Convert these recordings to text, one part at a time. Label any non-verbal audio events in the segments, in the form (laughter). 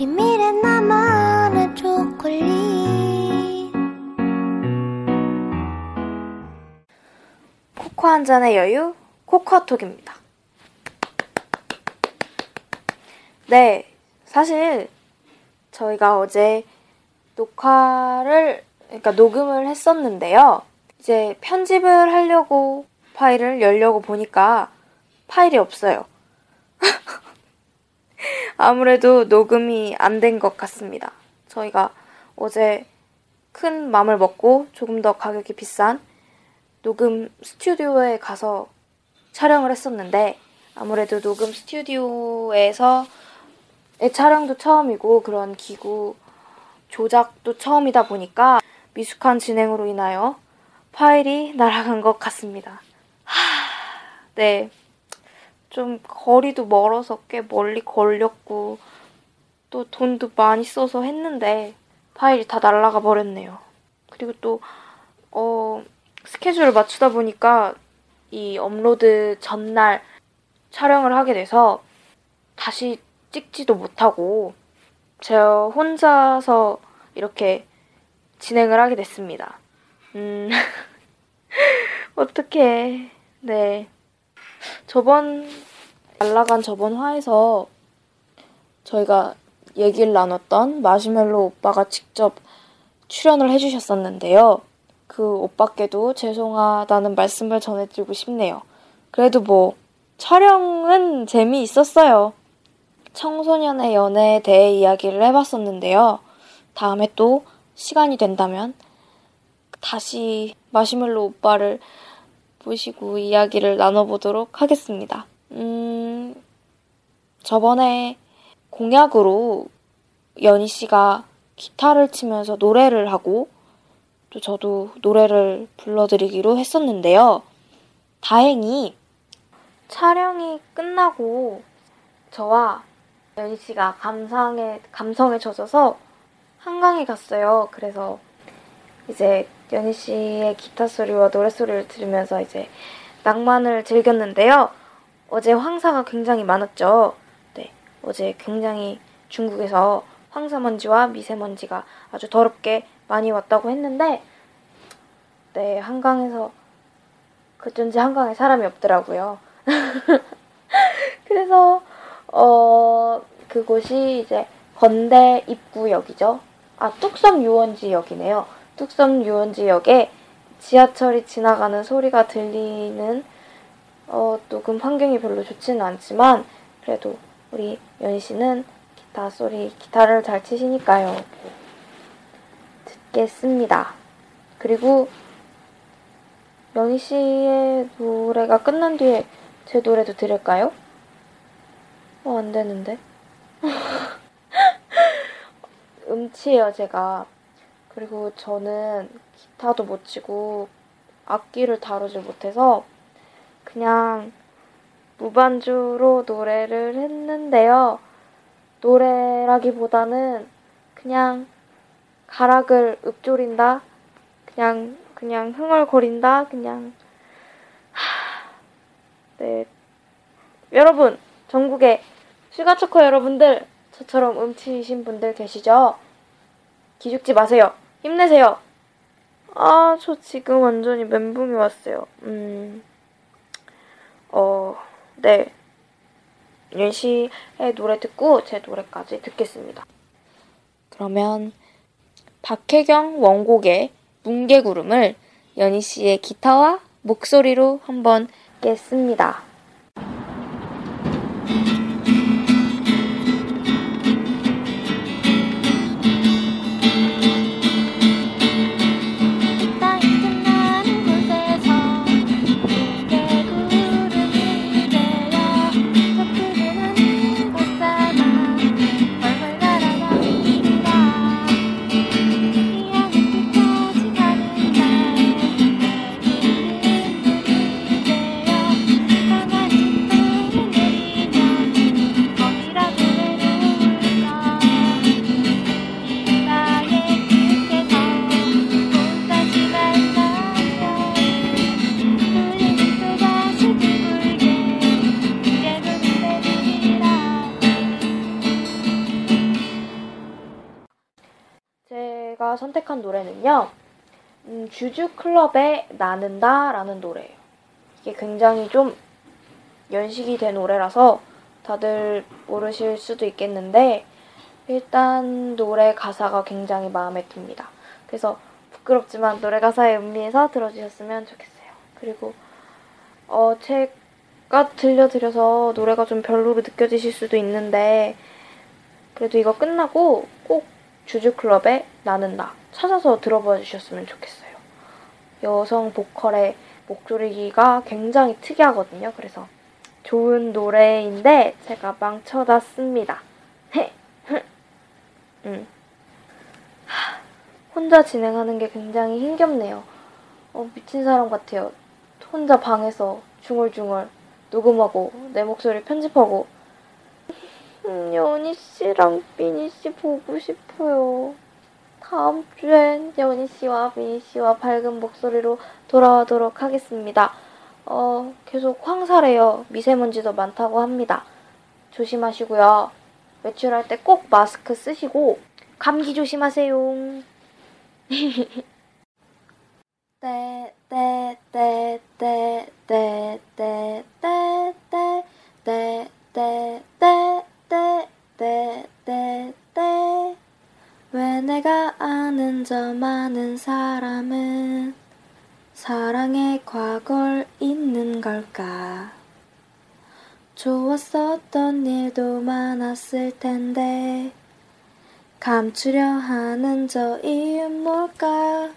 비밀의 나만의 초콜릿 코코 한 잔의 여유 코코아톡입니다. 네, 사실 저희가 어제 녹화를 그러니까 녹음을 했었는데요. 이제 편집을 하려고 파일을 열려고 보니까 파일이 없어요. (laughs) 아무래도 녹음이 안 된 것 같습니다. 저희가 어제 큰 맘을 먹고 조금 더 가격이 비싼 녹음 스튜디오에 가서 촬영을 했었는데 아무래도 녹음 스튜디오에서 의 촬영도 처음이고 그런 기구 조작도 처음이다 보니까 미숙한 진행으로 인하여 파일이 날아간 것 같습니다. 하, 네. 좀 거리도 멀어서 꽤 멀리 걸렸고 또 돈도 많이 써서 했는데 파일이 다 날아가 버렸네요. 그리고 또 어, 스케줄을 맞추다 보니까 이 업로드 전날 촬영을 하게 돼서 다시 찍지도 못하고 제가 혼자서 이렇게 진행을 하게 됐습니다. 음, (laughs) 어떻게, 네. 저번, 날라간 저번 화에서 저희가 얘기를 나눴던 마시멜로 오빠가 직접 출연을 해주셨었는데요. 그 오빠께도 죄송하다는 말씀을 전해드리고 싶네요. 그래도 뭐, 촬영은 재미있었어요. 청소년의 연애에 대해 이야기를 해봤었는데요. 다음에 또 시간이 된다면 다시 마시멜로 오빠를 모시고 이야기를 나눠보도록 하겠습니다. 음, 저번에 공약으로 연희 씨가 기타를 치면서 노래를 하고 또 저도 노래를 불러드리기로 했었는데요. 다행히 촬영이 끝나고 저와 연희 씨가 감상에, 감성에 젖어서 한강에 갔어요. 그래서 이제 연희 씨의 기타 소리와 노래 소리를 들으면서 이제 낭만을 즐겼는데요. 어제 황사가 굉장히 많았죠. 네. 어제 굉장히 중국에서 황사먼지와 미세먼지가 아주 더럽게 많이 왔다고 했는데, 네, 한강에서, 그쩐지 한강에 사람이 없더라고요. (laughs) 그래서, 어, 그곳이 이제 건대 입구역이죠. 아, 뚝섬 유원지역이네요. 뚝섬 유원지역에 지하철이 지나가는 소리가 들리는 어, 녹음 환경이 별로 좋지는 않지만 그래도 우리 연희 씨는 기타 소리, 기타를 잘 치시니까요. 듣겠습니다. 그리고 연희 씨의 노래가 끝난 뒤에 제 노래도 들을까요? 어, 안 되는데. (laughs) 음치예요, 제가. 그리고 저는 기타도 못 치고 악기를 다루지 못해서 그냥 무반주로 노래를 했는데요. 노래라기보다는 그냥 가락을 읊조린다. 그냥 그냥 흥얼거린다. 그냥 하... 네. 여러분, 전국의 슈가초코 여러분들, 저처럼 음치이신 분들 계시죠? 기죽지 마세요. 힘내세요. 아, 저 지금 완전히 멘붕이 왔어요. 음, 어, 네. 윤 씨의 노래 듣고 제 노래까지 듣겠습니다. 그러면 박혜경 원곡의 뭉게구름을 연희 씨의 기타와 목소리로 한번 깼습니다. 선택한 노래는요. 음, 주주 클럽의 나는다 라는 노래예요. 이게 굉장히 좀 연식이 된 노래라서 다들 모르실 수도 있겠는데 일단 노래 가사가 굉장히 마음에 듭니다. 그래서 부끄럽지만 노래 가사에 음미해서 들어주셨으면 좋겠어요. 그리고 어 제가 들려드려서 노래가 좀 별로로 느껴지실 수도 있는데 그래도 이거 끝나고 꼭 주주클럽에 나는 나 찾아서 들어봐 주셨으면 좋겠어요. 여성 보컬의 목소리가 굉장히 특이하거든요. 그래서 좋은 노래인데 제가 망쳐놨습니다. (laughs) 음. 혼자 진행하는 게 굉장히 힘겹네요. 어, 미친 사람 같아요. 혼자 방에서 중얼중얼 녹음하고 내 목소리 편집하고 음, 연희 씨랑 미니 씨 보고 싶어요. 다음 주엔 연희 씨와 미니 씨와 밝은 목소리로 돌아오도록 하겠습니다. 어, 계속 황사래요. 미세먼지도 많다고 합니다. 조심하시고요. 외출할 때 꼭 마스크 쓰시고 감기 조심하세요. 왜 내가 아는 저 많은 사람은 사랑의 과거를 있는 걸까? 좋았었던 일도 많았을 텐데 감추려 하는 저 이유 뭘까?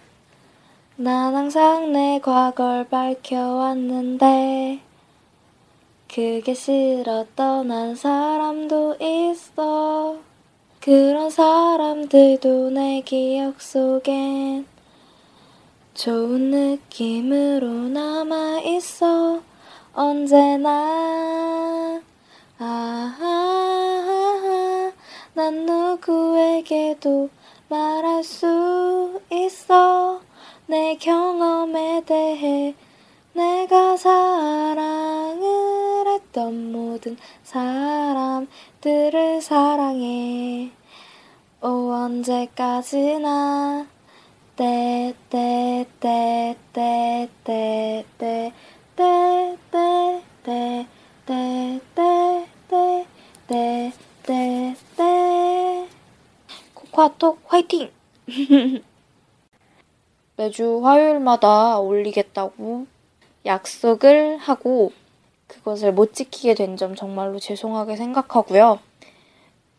난 항상 내 과거를 밝혀왔는데 그게 싫어 떠난 사람도 있어. 그런 사람들도 내 기억 속엔 좋은 느낌으로 남아 있어. 언제나. 아하하 난 누구에게도 말할 수 있어. 내 경험에 대해 내가 사 했던 모든 사람들을 사랑해 오 언제까지나 떼떼떼떼떼떼떼 떼떼떼떼떼떼떼떼떼 코코아톡 화이팅! 매주 화요일마다 올리겠다고 약속을 하고 그것을 못 지키게 된 점 정말로 죄송하게 생각하고요.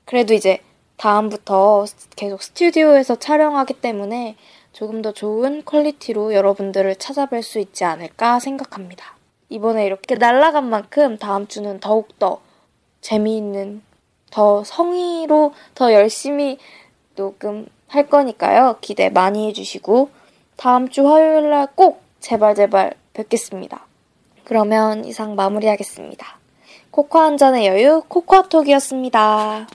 그래도 이제 다음부터 계속 스튜디오에서 촬영하기 때문에 조금 더 좋은 퀄리티로 여러분들을 찾아뵐 수 있지 않을까 생각합니다. 이번에 이렇게 날라간 만큼 다음 주는 더욱더 재미있는, 더 성의로 더 열심히 녹음할 거니까요. 기대 많이 해주시고, 다음 주 화요일 날 꼭 제발 제발 뵙겠습니다. 그러면 이상 마무리하겠습니다. 코코아 한 잔의 여유, 코코아톡이었습니다.